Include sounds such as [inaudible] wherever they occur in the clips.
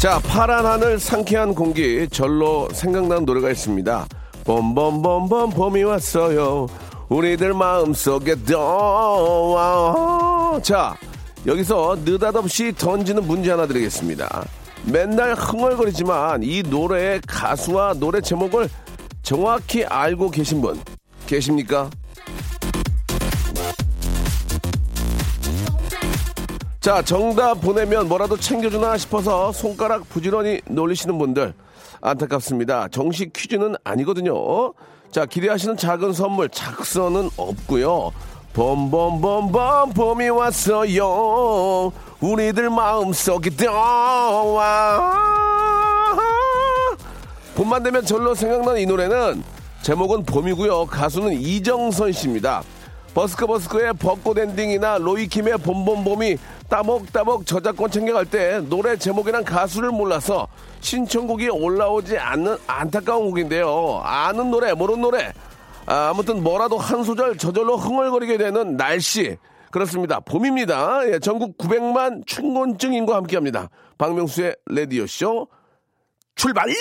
자, 파란 하늘, 상쾌한 공기, 절로 생각나는 노래가 있습니다. 봄봄봄봄 봄이 왔어요. 우리들 마음속에 더. 자, 여기서 느닷없이 던지는 문제 하나 드리겠습니다. 맨날 흥얼거리지만 이 노래의 가수와 노래 제목을 정확히 알고 계신 분 계십니까? 자, 정답 보내면 뭐라도 챙겨주나 싶어서 손가락 부지런히 놀리시는 분들 안타깝습니다. 정식 퀴즈는 아니거든요. 자, 기대하시는 작은 선물 작성은 없고요. 봄봄봄봄 봄이 왔어요. 우리들 마음속에 떠와. 봄만 되면 절로 생각나는 이 노래는 제목은 봄이고요. 가수는 이정선 씨입니다. 버스커 버스커의 벚꽃 엔딩이나 로이킴의 봄봄봄이 따박따박 저작권 챙겨갈 때 노래 제목이랑 가수를 몰라서 신청곡이 올라오지 않는 안타까운 곡인데요. 아는 노래, 모르는 노래. 아, 아무튼 뭐라도 한 소절 저절로 흥얼거리게 되는 날씨. 그렇습니다. 봄입니다. 예, 전국 900만 춘곤증인과 함께합니다. 박명수의 라디오쇼 출발!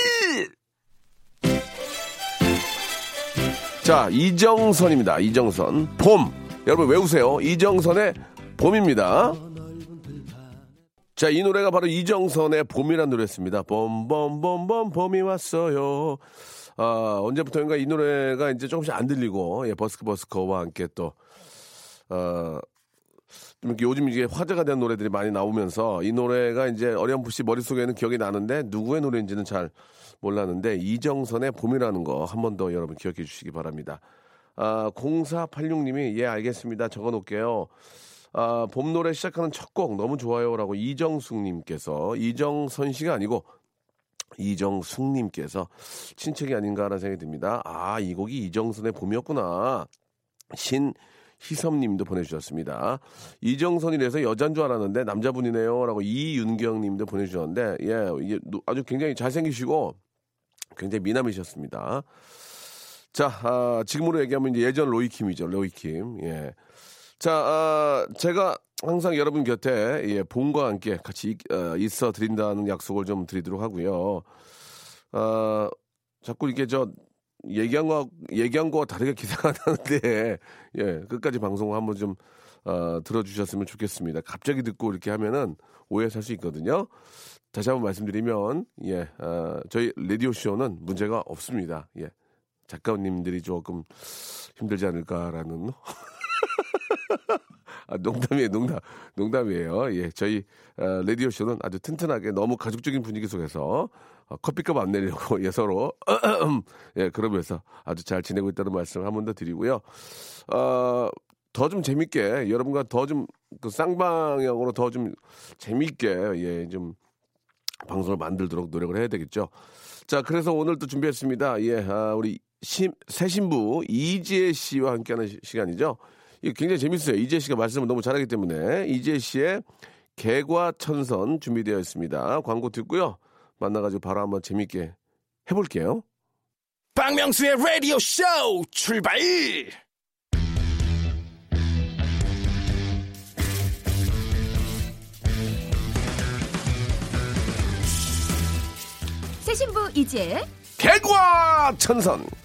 자, 이정선입니다. 이정선. 봄. 여러분 외우세요. 이정선의 봄입니다. 자, 이 노래가 바로 이정선의 봄이라는 노래였습니다. 봄봄봄봄 봄이 왔어요. 아, 언제부터인가 이 노래가 이제 조금씩 안 들리고, 예, 버스커 버스커와 함께 또, 어, 요즘 이제 화제가 된 노래들이 많이 나오면서 이 노래가 이제 어렴풋이 머릿속에는 기억이 나는데 누구의 노래인지는 잘 몰랐는데 이정선의 봄이라는 거 한 번 더 여러분 기억해 주시기 바랍니다. 아, 0486님이 예, 알겠습니다. 적어 놓을게요. 아, 봄 노래 시작하는 첫 곡 너무 좋아요라고 이정숙님께서 이정선 씨가 아니고 이정숙님께서 친척이 아닌가라는 생각이 듭니다. 아, 이 곡이 이정선의 봄이었구나. 신 희섭님도 보내주셨습니다. 이정선이라서 여잔 줄 알았는데 남자분이네요라고 이윤경님도 보내주셨는데 예, 이게 노- 아주 굉장히 잘생기시고 굉장히 미남이셨습니다. 자, 아, 지금으로 얘기하면 이제 예전 로이킴이죠, 로이킴. 예. 자, 아, 제가 항상 여러분 곁에 예, 봄과 함께 같이 있, 어, 있어 드린다는 약속을 좀 드리도록 하고요. 아, 자꾸 이렇게 저 얘기한 거 얘기한 거와 다르게 [laughs] 기사가 나는데 예, 끝까지 방송을 한번 좀 어, 들어주셨으면 좋겠습니다. 갑자기 듣고 이렇게 하면은 오해 살 수 있거든요. 다시 한번 말씀드리면 예, 아, 저희 라디오 쇼는 문제가 없습니다. 예, 작가님들이 조금 힘들지 않을까라는 [laughs] 아, 농담이에요, 농담, 농담이에요. 예, 저희 어, 라디오 쇼는 아주 튼튼하게 너무 가족적인 분위기 속에서 어, 커피값 안 내려고 [laughs] 예 서로 [clears throat] 예 그러면서 아주 잘 지내고 있다는 말씀 한번 더 드리고요. 어, 더 좀 재밌게 여러분과 더 좀 그 쌍방향으로 더 좀 재밌게 예 좀 방송을 만들도록 노력을 해야 되겠죠. 자, 그래서 오늘 또 준비했습니다. 예, 아, 우리 심, 새 신부 이지혜 씨와 함께하는 시- 시간이죠. 이게 굉장히 재밌어요. 이지혜 씨가 말씀을 너무 잘하기 때문에 이지혜 씨의 개과천선 준비되어 있습니다. 광고 듣고요. 만나가지고 바로 한번 재밌게 해볼게요. 박명수의 라디오 쇼 출발! 새 신부 이지혜 개과천선.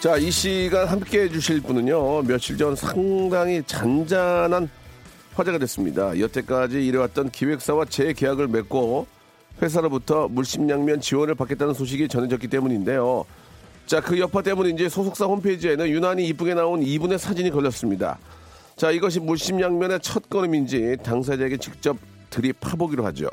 자, 이 시간 함께 해주실 분은요, 며칠 전 상당히 잔잔한 화제가 됐습니다. 여태까지 일해왔던 기획사와 재계약을 맺고 회사로부터 물심양면 지원을 받겠다는 소식이 전해졌기 때문인데요. 자, 그 여파 때문인지 소속사 홈페이지에는 유난히 이쁘게 나온 이분의 사진이 걸렸습니다. 자, 이것이 물심양면의 첫 걸음인지 당사자에게 직접 들이파보기로 하죠.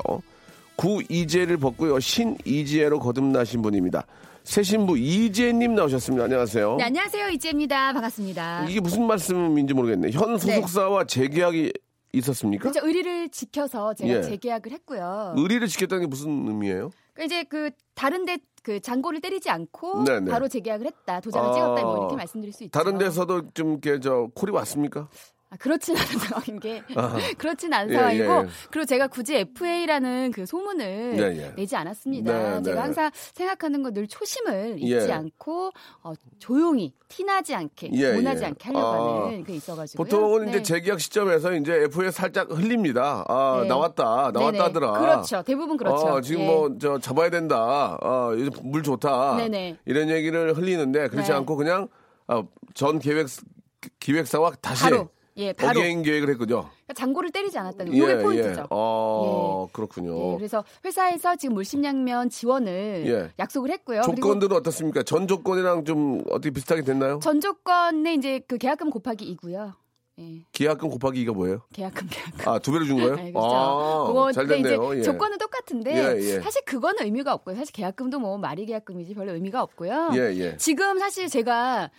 구이재를 벗고요. 신이지혜로 거듭나신 분입니다. 새 신부 이지혜님 나오셨습니다. 안녕하세요. 네, 안녕하세요 이지혜입니다 반갑습니다 이게 무슨 말씀인지 모르겠네. 현 소속사와 재계약이 있었습니까? 그렇죠. 의리를 지켜서 제가 예. 재계약을 했고요. 의리를 지켰다는 게 무슨 의미예요? 그러니까 이제 그 다른데 그 잔고를 때리지 않고 네네. 바로 재계약을 했다, 도장을 아, 찍었다 뭐 이렇게 말씀드릴 수 있죠. 다른 데서도 좀 이렇게 저 콜이 왔습니까? 아, 그렇진 않은 [laughs] 상황인 게 아. 그렇진 않은 예, 상황이고 예, 예. 그리고 제가 굳이 FA라는 그 소문을 예, 예. 내지 않았습니다. 네, 네. 제가 항상 생각하는 건 늘 초심을 잊지 예. 않고 어, 조용히 티나지 않게 예, 모나지 예. 않게 하려고 아, 하는 그 있어가지고요. 보통은 네. 이제 재계약 시점에서 이제 FA 살짝 흘립니다. 아, 네. 나왔다. 나왔다. 하더라. 그렇죠. 대부분 그렇죠. 어, 지금 예. 뭐저 잡아야 된다. 어, 요즘 물 좋다. 네네. 이런 얘기를 흘리는데 그렇지 네. 않고 그냥 어, 전 계획 기획사와 다시 바로 예 바로 again 계약을 했군요. 그러니까 잔고를 때리지 않았다는 게 이게 포인트죠. 어, 그렇군요. 예, 그래서 회사에서 지금 물심양면 지원을 예. 약속을 했고요. 조건들은 어떻습니까? 전 조건이랑 좀 어떻게 비슷하게 됐나요? 전 조건에 이제 그 계약금 곱하기 2고요. 예, 계약금 곱하기 이가 뭐예요? 계약금 계약금. 아, 두 배로 준 거예요? [laughs] 네, 그렇죠. 아, 그거 잘 됐네요. 이제 예. 조건은 똑같은데 예, 예. 사실 그거는 의미가 없고요. 사실 계약금도 뭐 말이 계약금이지 별로 의미가 없고요. 예, 예. 지금 사실 제가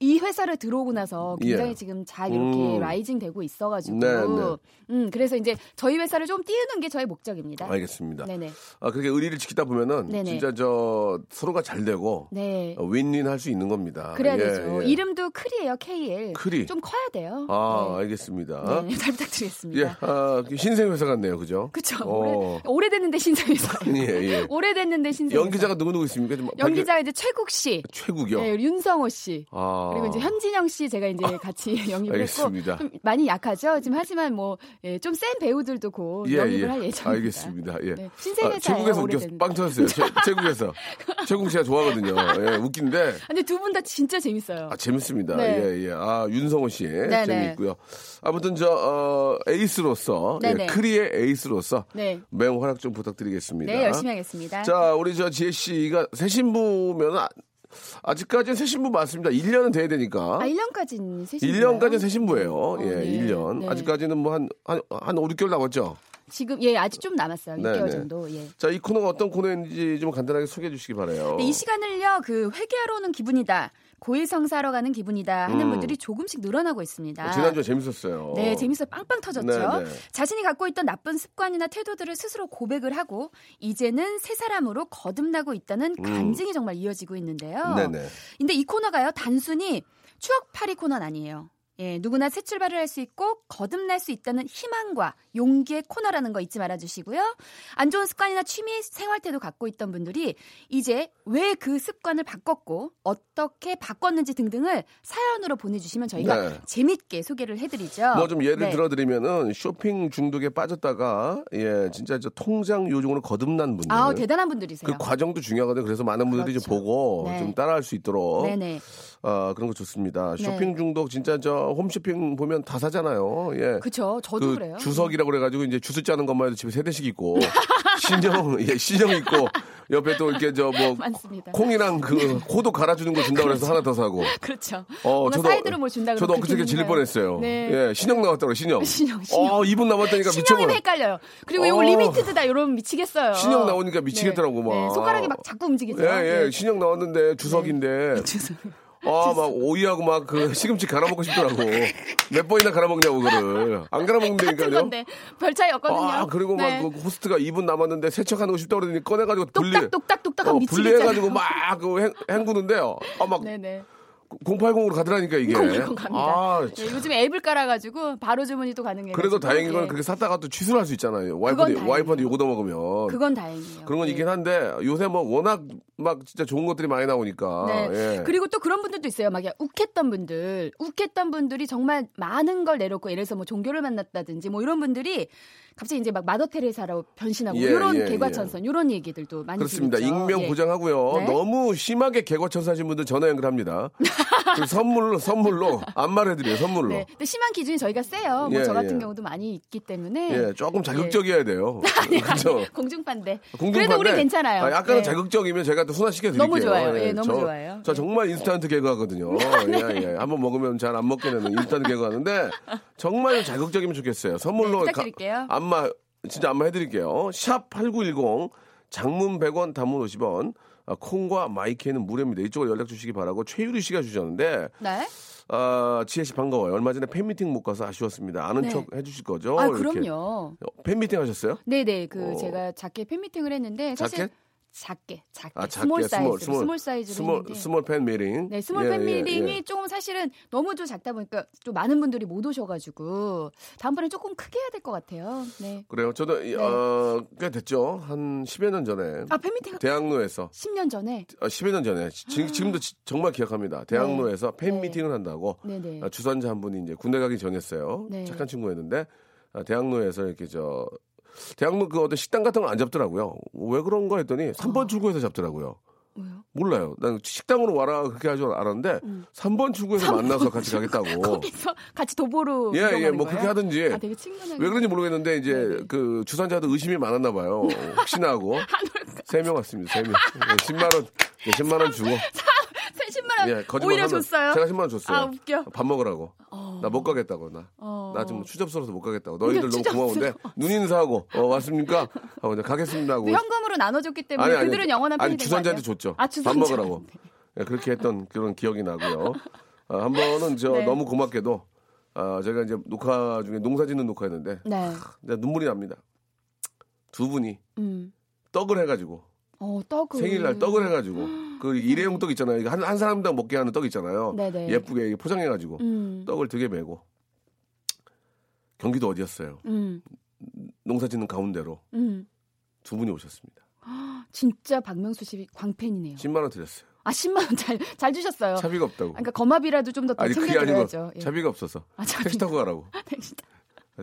이 회사를 들어오고 나서 굉장히 예. 지금 잘 이렇게 음. 라이징 되고 있어가지고 네, 네. 음 그래서 이제 저희 회사를 좀 띄우는 게 저의 목적입니다. 알겠습니다. 네네 아, 그렇게 의리를 지키다 보면은 네네. 진짜 저 서로가 잘 되고 네 어, 윈윈 할 수 있는 겁니다. 그래야 예, 되죠. 예. 이름도 크리예요 KL. 크리. 좀 커야 돼요. 아, 네. 알겠습니다. 네, [laughs] 잘 예, 부탁드리겠습니다. 아, 신생 회사 같네요. 그죠? 그쵸. 어. 오래, 오래됐는데 신생 회사. [laughs] 예, 예. 오래됐는데 신생회사. 연기자가 누구 누구 있습니까? 좀 연기자 가 이제 최국 씨. 최국이요. 네, 윤성호 씨. 아. 그리고 이제 현진영 씨 제가 이제 같이 [laughs] 영입을 알겠습니다. 했고 좀 많이 약하죠. 지금 하지만 뭐 좀센 배우들도 곧 예, 영입을 예. 할 예정입니다. 알겠습니다. 예. 네, 신생회사예요. 아, 최국에서 웃겨 오래된. 빵 터졌어요. [laughs] 최, 최국에서. 최국 씨가 좋아하거든요. 예, 웃긴데. 근데 두 분 다 진짜 재밌어요. 아, 재밌습니다. 네. 예, 예. 아, 윤성호 씨. 네, 재미있고요. 아무튼 저, 어, 에이스로서. 네, 예, 네. 크리의 에이스로서. 네. 매우 활약 좀 부탁드리겠습니다. 네, 열심히 하겠습니다. 자, 우리 저 지혜 씨가 새 신부면 아, 아직까지는 새 신부 맞습니다. 1년은 돼야 되니까. 아, 1년까지는 세 1년까지는 새 신부예요. 어, 예, 네. 1년. 네. 아직까지는 뭐 한, 한, 한 5, 6개월 남았죠? 지금 예 아직 좀 남았어요. 네, 6개월 네. 정도. 예. 자, 이 코너가 어떤 코너인지 좀 간단하게 소개해 주시기 바래요. 네, 이 시간을요, 그 회계하러 오는 기분이다. 고해성사하러 가는 기분이다 하는 음. 분들이 조금씩 늘어나고 있습니다. 어, 지난주에 재밌었어요. 네, 재밌어 빵빵 터졌죠. 네, 네. 자신이 갖고 있던 나쁜 습관이나 태도들을 스스로 고백을 하고 이제는 새 사람으로 거듭나고 있다는 간증이 정말 이어지고 있는데요. 음. 네네. 근데 이 코너가요, 단순히 추억팔이 코너는 아니에요. 예, 누구나 새 출발을 할 수 있고 거듭날 수 있다는 희망과 용기의 코너라는 거 잊지 말아 주시고요. 안 좋은 습관이나 취미 생활 태도 갖고 있던 분들이 이제 왜 그 습관을 바꿨고 어떻게 바꿨는지 등등을 사연으로 보내주시면 저희가 네. 재밌게 소개를 해드리죠. 뭐 좀 예를 네. 들어드리면은 쇼핑 중독에 빠졌다가 예 진짜 저 통장 요정으로 거듭난 분들 아우 대단한 분들이세요. 그 과정도 중요하거든요. 그래서 많은 분들이 그렇죠. 좀 보고 네. 좀 따라할 수 있도록 네네. 아 그런 거 좋습니다. 네. 쇼핑 중독 진짜 저 홈쇼핑 보면 다 사잖아요. 예. 그쵸. 저도 그 그래요 주석이라고 그래가지고 이제 주스 짜는 것만 해도 집에 세 대씩 있고 신형 [laughs] 예 신형 있고 옆에 또 이렇게 저 뭐. 콩이랑 그 콩도 갈아주는 거 준다고 해서 하나 더 사고 그렇죠. 어, 뭔가 사이드로 뭘 준다 저도 그러면 엊그저께 그렇게 질 있나요? 뻔했어요. 네. 예, 신형 나왔다고 신형. 신형, 신형. 어, 2분 남았다니까 미쳐버려. 헷갈려요. 그리고 이거 어. limited다 이러면 미치겠어요. 신형 나오니까 미치겠더라고, 막. 네, 손가락이 막 자꾸 움직이죠. 예, 예, 네. 신형 나왔는데 주석인데. [laughs] 주석. 아, 막 오이하고 막 그 시금치 갈아 먹고 싶더라고. 몇 번이나 갈아 먹냐고 그거를. 안 갈아 먹는다니까요. 별 차이 없거든요. 아, 그리고 네. 막그 호스트가 2분 남았는데 세척하는 거 싶다고 그러더니 꺼내 가지고 분리. 똑딱 똑딱 어, 미치겠잖아요. 분리해 가지고 막그 헹구는데요. 아, 막 네네. 080으로 가더라니까 이게. 080 갑니다. 아, 네, 요즘에 앱을 깔아가지고 바로 주문이 또 가능해요. 그래도 다행인 건 그렇게 샀다가 또 취소를 할 수 있잖아요. 와이프한테. 와이프한테 욕 얻어 먹으면. 그건 다행이에요. 그런 건 네. 있긴 한데 요새 뭐 워낙 막 진짜 좋은 것들이 많이 나오니까. 네. 예. 그리고 또 그런 분들도 있어요. 막 욱했던 분들, 욱했던 분들이 정말 많은 걸 내놓고 예를 들어서 뭐 종교를 만났다든지 뭐 이런 분들이 갑자기 이제 막 마더 테레사로 변신하고 예, 이런 예, 개과천선 이런 얘기들도 많이 그렇습니다. 들리죠. 익명 예. 보장하고요. 네. 너무 심하게 개과천사신 분들 전화 연결합니다. 그 선물로 선물로 안 말해드려요. 선물로. 네. 근데 심한 기준이 저희가 세요. 뭐 예, 저 같은 예. 경우도 많이 있기 때문에 예, 조금 자극적이어야 돼요. [laughs] 그렇죠. 공중파인데. 공중파인데, 그래도 우리 괜찮아요. 아, 약간은 네. 자극적이면 제가 또 순화시켜 드릴게요. 너무 좋아요. 예, 너무 좋아요. 저 예. 정말 인스턴트 개그 하거든요. 예, 예. 한번 먹으면 잘 안 먹게 되는 인스턴트 개그 하는데 정말 자극적이면 좋겠어요. 선물로 네, 부탁드릴게요. 가- 안마 진짜 안마 해드릴게요. 샵 8910 장문 100원 단문 50원 아, 콩과 마이크는 무료입니다. 이쪽으로 연락 주시기 바라고 최유리 씨가 주셨는데 네. 아, 지혜 씨 반가워요. 얼마 전에 팬미팅 못 가서 아쉬웠습니다. 아는 네. 척 해주실 거죠? 아. 그럼요. 어, 팬미팅 하셨어요? 네네, 그 어. 제가 작게 팬미팅을 했는데 사실 자켓? 작게, 작게, 아, 작게, small 사이즈, small, small, small, 사이즈로 small, 했는데. small 팬 미팅. 네, small 예, 팬 예, 미팅이 예. 좀 사실은 너무 좀 작다 보니까 좀 많은 분들이 못 오셔가지고 다음번에 조금 크게 해야 될 것 같아요. 네. 그래요. 저도 이- 어, 꽤 됐죠. 한 10여 년 전에 아 팬미팅 대학로에서 10년 전에. 아, 10여 년 전에 지, 지금도 지- 정말 기억합니다. 대학로에서 팬 네. 미팅을 한다고 네네. 아, 주선자 한 분이 이제 군대 가기 전이었어요. 네. 착한 친구였는데 아, 대학로에서 이렇게 저 대학로 그 어떤 식당 같은 거 안 잡더라고요. 왜 그런가 했더니 3번 출구에서 잡더라고요. 왜요? 몰라요. 난 식당으로 와라 그렇게 할줄 알았는데 3번 출구에서 만나서 같이 가겠다고. 음. [laughs] 거기서 같이 도보로. 예, 예, 뭐 거예요? 그렇게 하든지. 아, 되게 친근하게. 왜 그런지 모르겠는데 이제 네네. 그 주선자도 의심이 많았나 봐요. [laughs] 혹시나 하고 세 명 왔습니다. 세 명. 10만 원, 예, 10만 원 주고 새 10만 원 예, 거짓말 오히려 하면 줬어요. 제가 10만 원 줬어요. 아, 웃겨. 밥 먹으라고. 어. 나못 가겠다고 나. 어. 나 지금 추접스러워서 못 가겠다고. 너희들 너무. 고마운데 눈 인사하고 어, 왔습니까? 하고 이제 가겠습니다 하고. 그 현금으로 나눠줬기 때문에 그들은 영원한 팬이 아니 주선자한테? 줬죠. 아, 밥 주선자. 먹으라고. 예, 그렇게 했던 그런 기억이 나고요. 아, 한 번은 저 네. 너무 고맙게도 아, 제가 이제 녹화 중에 농사 짓는 녹화였는데 네. 진짜 눈물이 납니다. 두 분이 음. 떡을 해가지고 어, 떡을. 생일날 떡을 해가지고 그 일회용 떡 있잖아요. 한, 한 사람당 먹게 하는 떡 있잖아요. 네네. 예쁘게 포장해가지고 음. 떡을 되게 메고 경기도 어디였어요. 음. 농사 짓는 가운데로 음. 두 분이 오셨습니다. [gasps] 진짜 박명수 씨 광팬이네요. 10만 원 드렸어요. 아, 10만 원 잘 잘 주셨어요. 차비가 없다고. 그러니까 거마비라도 좀더 아니 그게 챙겨 아니고 드려야죠. 예. 차비가 없어서 아, 차비. 택시 타고 가라고. 택시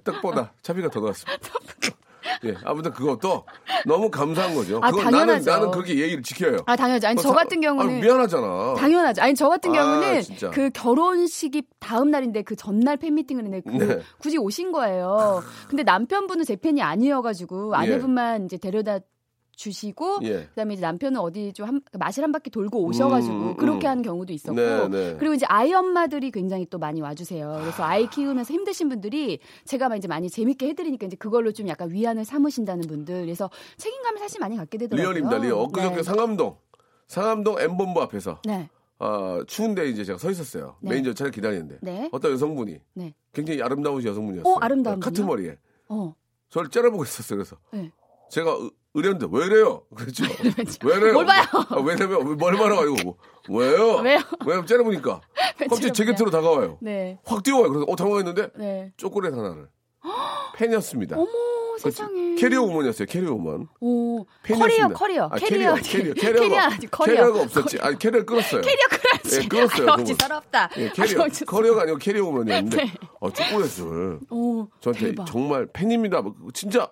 떡보다 차비가 더 나왔습니다. [laughs] 예, 아무튼 그것도 너무 감사한 거죠. 아, 그건 나는 당연하죠. 나는 그렇게 예의를 지켜요. 아, 당연하죠. 아니, 어, 저 사- 같은 경우는 아니, 미안하잖아. 당연하죠. 아니 저 같은 아, 경우는 진짜. 그 결혼식이 다음 날인데 그 전날 팬미팅을 했는데 그 네. 굳이 오신 거예요. 근데 남편분은 제 팬이 아니어가지고 아내분만 이제 데려다 주시고 예. 그다음에 이제 남편은 어디 좀 한, 마실 한 바퀴 돌고 오셔가지고 음, 음, 그렇게 음. 하는 경우도 있었고 네, 네. 그리고 이제 아이 엄마들이 굉장히 또 많이 와주세요. 그래서 아이 키우면서 힘드신 분들이 제가 막 이제 많이 재밌게 해드리니까 이제 그걸로 좀 약간 위안을 삼으신다는 분들 그래서 책임감을 사실 많이 갖게 되더라고요. real입니다. real. 엊그저께 네. 상암동 상암동 엠본부 앞에서 네. 아, 추운데 이제 제가 서 있었어요. 네. 매니저 차를 기다리는데 네. 어떤 여성분이 네. 굉장히 아름다우신 여성분이었어요. 어, 아름다운 커트? 머리에 어. 저를 째려보고 있었어요. 그래서 네. 제가 의- 왜 이래 했는데 왜 이래요? [laughs] 그렇죠. 왜 이래요? 뭘 봐요? 아, 왜냐면 뭘 말아가지고 뭐, 왜요? 왜요? 왜냐면 째려보니까 [laughs] 갑자기 제? 곁으로 다가와요. 네. 확 뛰어와요. 그래서 어 당황했는데 네. 초콜릿 하나를 [gasps] 팬이었습니다. 어머 그 세상에. 캐리어 우먼이었어요. 캐리어 우먼. 오 팬이었습니다. 커리어 커리어 아, 캐리어 캐리어 캐리어 캐리어 아니, 커리어 캐리어가 없었지. 아니 캐리어 끌었어요. 캐리어 그래야지. 예, 끌었어요, 그거. 어지럽다. 예, 캐리어 진짜. 커리어가 아니고 캐리어 우먼이었는데 어, 초콜릿을 오 저한테 대박. 정말 팬입니다. 뭐, 진짜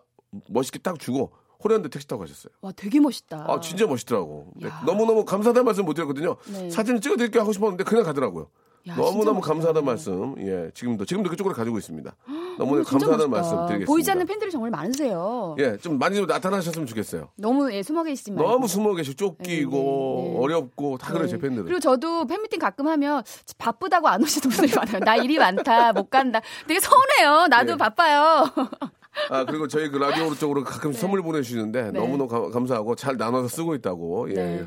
멋있게 딱 주고 홀연히 택시 타고 가셨어요. 와 되게 멋있다. 아 진짜 멋있더라고. 네, 야. 너무너무 감사하다는 말씀 못 드렸거든요. 네. 사진을 찍어드릴게 하고 싶었는데 그냥 가더라고요. 야, 너무너무. 감사하다는 말씀. 예, 지금도 지금도 그쪽으로 가지고 있습니다. [gasps] 너무 오, 진짜 감사하다는 멋있다. 말씀 드리겠습니다. 보이지 않는 팬들이 정말 많으세요. 예, 좀 많이 좀 나타나셨으면 좋겠어요. 너무 예, 숨어 계시지 말고. 너무 숨어 계시고 쫓기고 네, 네. 어렵고 다 그래요 네. 제 팬들은. 그리고 저도 팬미팅 가끔 하면 바쁘다고 안 오시는 분들이 많아요. 나 일이 많다, 못 간다. 되게 서운해요. 나도 네. 바빠요. [laughs] 아 그리고 저희 그 라디오 쪽으로 가끔 선물 보내주시는데 네. 너무너무 감- 감사하고 잘 나눠서 쓰고 있다고 예 네.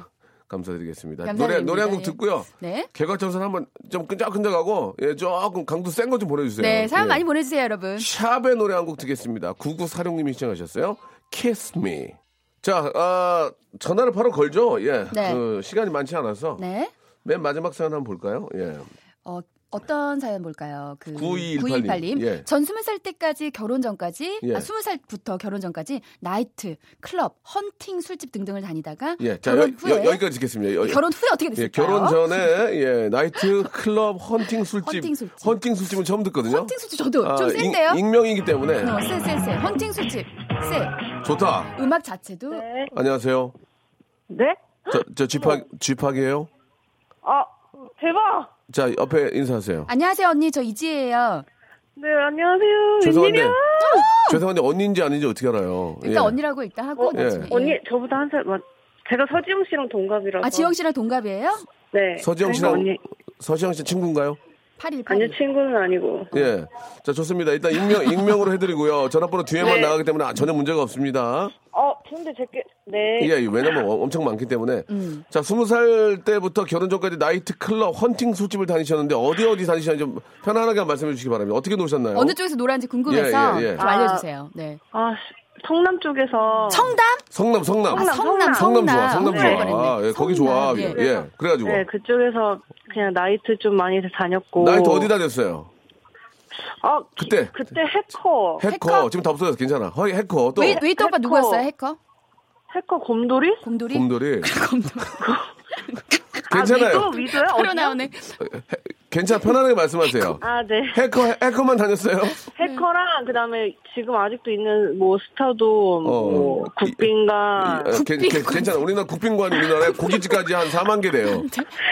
감사드리겠습니다. 감사드립니다. 노래 노래 한곡 예. 듣고요. 네. 개과천선 한번 좀 끈적끈적하고 예 조금 강도 센 거 좀 보내주세요. 네, 사연 예. 많이 보내주세요, 여러분. 샵의 노래 한 곡 듣겠습니다. 9946님이 시청하셨어요. Kiss Me. 자, 아, 전화를 바로 걸죠. 예. 네. 그 시간이 많지 않아서 네. 맨 마지막 사연 한번 볼까요? 예. 어, 어떤 사연 볼까요? 그9218 님. 예. 전 20살 때까지 결혼 전까지 예. 아 20살부터 결혼 전까지 나이트, 클럽, 헌팅, 술집 등등을 다니다가 예. 자, 결혼 여, 후에 여, 기까지 듣겠습니다. 여, 결혼 후에 어떻게 예, 됐을까요? 결혼 전에 예, 나이트, 클럽, 헌팅 술집. 헌팅 술집. 헌팅 술집은 처음 듣거든요. 헌팅 술집 저도 아, 좀 센데요? 익, 익명이기 때문에 어, 쎄, 쎄, 쎄. 헌팅 술집. 쎄. 좋다. 음악 자체도 네. 안녕하세요. 네? 저, 저 집학 집학이에요. 아, 대박! 자, 옆에 인사하세요. 안녕하세요, 언니. 저 이지예요. 네, 안녕하세요. 죄송한데? 죄송한데 언니인지 아닌지 어떻게 알아요? 일단 예. 언니라고 일단 하고 어, 나중에. 예. 언니, 저보다 한 살, 맞, 제가 서지영 씨랑 동갑이라서. 아, 지영 씨랑 동갑이에요? 네. 서지영 씨랑 언니, 서지영 씨 친구인가요? 81, 아니요, 81. 친구는 아니고. 예. 자, 좋습니다. 일단 익명, [laughs] 익명으로 해드리고요. 전화번호 뒤에만 네. 나가기 때문에 전혀 문제가 없습니다. 어, 근데 제게 네. 예, 예, 왜냐면 어- 엄청 많기 때문에. 음. 자, 스무 살 때부터 결혼 전까지 나이트 클럽, 헌팅 술집을 다니셨는데 어디 어디 다니셨는지 좀 편안하게 말씀해 주시기 바랍니다. 어떻게 노셨나요? 어느 쪽에서 놀았는지 궁금해서 예, 예, 예. 좀 알려주세요. 네. 아, 성남 쪽에서. 청담? 성남, 성남. 아, 성남, 성남 좋아, 성남 네. 좋아. 아, 예, 거기 좋아. 성남, 예, 예. 그래가지고. 네, 그쪽에서 그냥 나이트 좀 많이 다녔고. 나이트 어디 다녔어요? 아, 기- 그때. 그때 해커. 해커. 해커? 지금 다 없어졌어. 괜찮아. 허이 해커. 또. 웨이, 웨이터 오빠 해커. 누구였어요? 해커? 해커 곰돌이? 곰돌이? 곰돌이. [laughs] 곰돌이. 괜찮아요. 아, 위도, 위도야? 새로 어디야? 나오네. 괜찮아. 편안하게 말씀하세요. [laughs] 아, 네. 해커, 해커만 다녔어요? 해커랑 그다음에 지금 아직도 있는 뭐 스타도 뭐 이- 국빈가 이- 어, 괜- 괜- 괜찮아. 우리나라 국빈관이 우리나라에 [laughs] 고깃집까지 한 4만 개 돼요.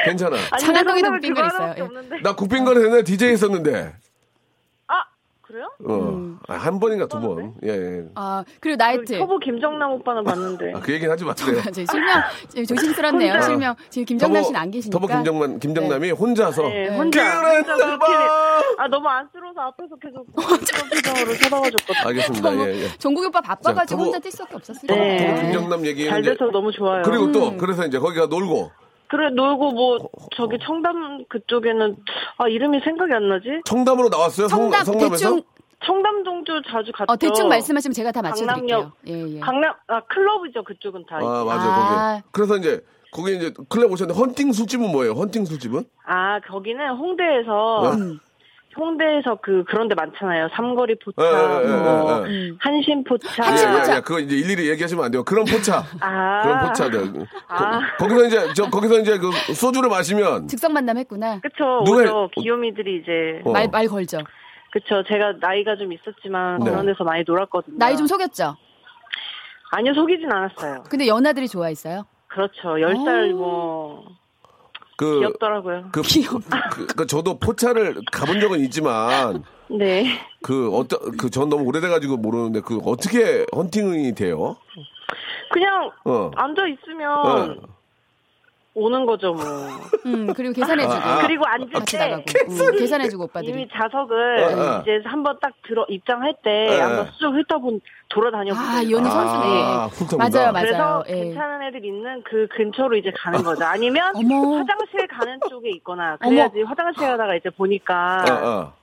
괜찮아. 아니, 장안동에도 생각을 국빈관 있어요. 예. 없는데. 나 국빈관에 옛날에 DJ 했었는데. 아 그래요? 어. 음. 아, 한 번인가 두 번. 예, 예. 아, 그리고 그 나이트. 터보 김정남 오빠는 봤는데. 아, 그 얘기는 하지 마세요. 저 실명 지금 조심스럽네요. 혼자. 실명 지금 김정남 씨는 안 계시니까. 터보 김정만, 김정남이 혼자서. 네, 혼자. 혼자 그렇게. 봐. 아 너무 안쓰러워서 앞에서 계속 그런 표정으로 쳐다봐줬거든. 알겠습니다. 너무 예, 예. 종국이 오빠 바빠가지고 자, 터보- 혼자 뛸 수밖에 없었을 거예요. 터보 네. 김정남 얘기는 잘 이제. 돼서 너무 좋아요. 그리고 또, 음. 그래서 이제 거기가 놀고. 그래 놀고 뭐 저기 청담 그쪽에는 아 이름이 생각이 안 나지? 청담으로 나왔어요? 성- 청담 성남에서? 대충 청담동주 자주 갔죠. 어, 대충 말씀하시면 제가 다 맞춰드릴게요. 강남역. 예, 예. 강남 아 클럽이죠 그쪽은 다. 아, 맞아 요, 아. 거기. 그래서 이제, 거기 이제 클럽 오셨는데, 헌팅 술집은 뭐예요? 헌팅 술집은? 아 거기는 홍대에서 음. 홍대에서 그 그런 데 많잖아요. 삼거리 포차, 예, 예, 예, 뭐 예, 예. 한신 포차. 한신 예, 예, 포차. 예. 그거 이제 일일이 얘기하시면 안 돼요. 그런 포차. 아 그런 포차들. 아. 거, 기서 이제, 저, 거기서 이제 그 소주를 마시면, 즉석 만남했구나. 그쵸 누가- 오죠 귀요미들이 이제 어. 말 말 걸죠. 그쵸 제가 나이가 좀 있었지만 네. 그런 데서 많이 놀았거든요. 나이 좀 속였죠. 아니요 속이진 않았어요. 근데 연하들이 좋아했어요. 그렇죠 열살 오. 뭐 그, 귀엽더라고요. 그, 귀여워. 그, 그 저도 포차를 가본 적은 있지만, [laughs] 네. 그, 어떤, 그, 전 너무 오래돼가지고 모르는데, 그, 어떻게 헌팅이 돼요? 그냥 어. 앉아 있으면 어. 오는 거죠 뭐. 음 그리고 계산해주고 아, 아. 그리고 앉을 같이 때 나가고 음, 계산해주고 오빠들이. 이미 자석을 어, 어. 이제 한번 딱 들어 입장할 때 어, 어. 한번 쑥 훑어본 돌아다녀. 아 이 언니 선수네. 아, 훑어본다. 맞아요, 그래서 맞아요. 예. 괜찮은 애들 있는 그 근처로 이제 가는 거죠. 아니면. 화장실 가는 쪽에 있거나 그래야지 화장실 가다가 이제 보니까 어, 어.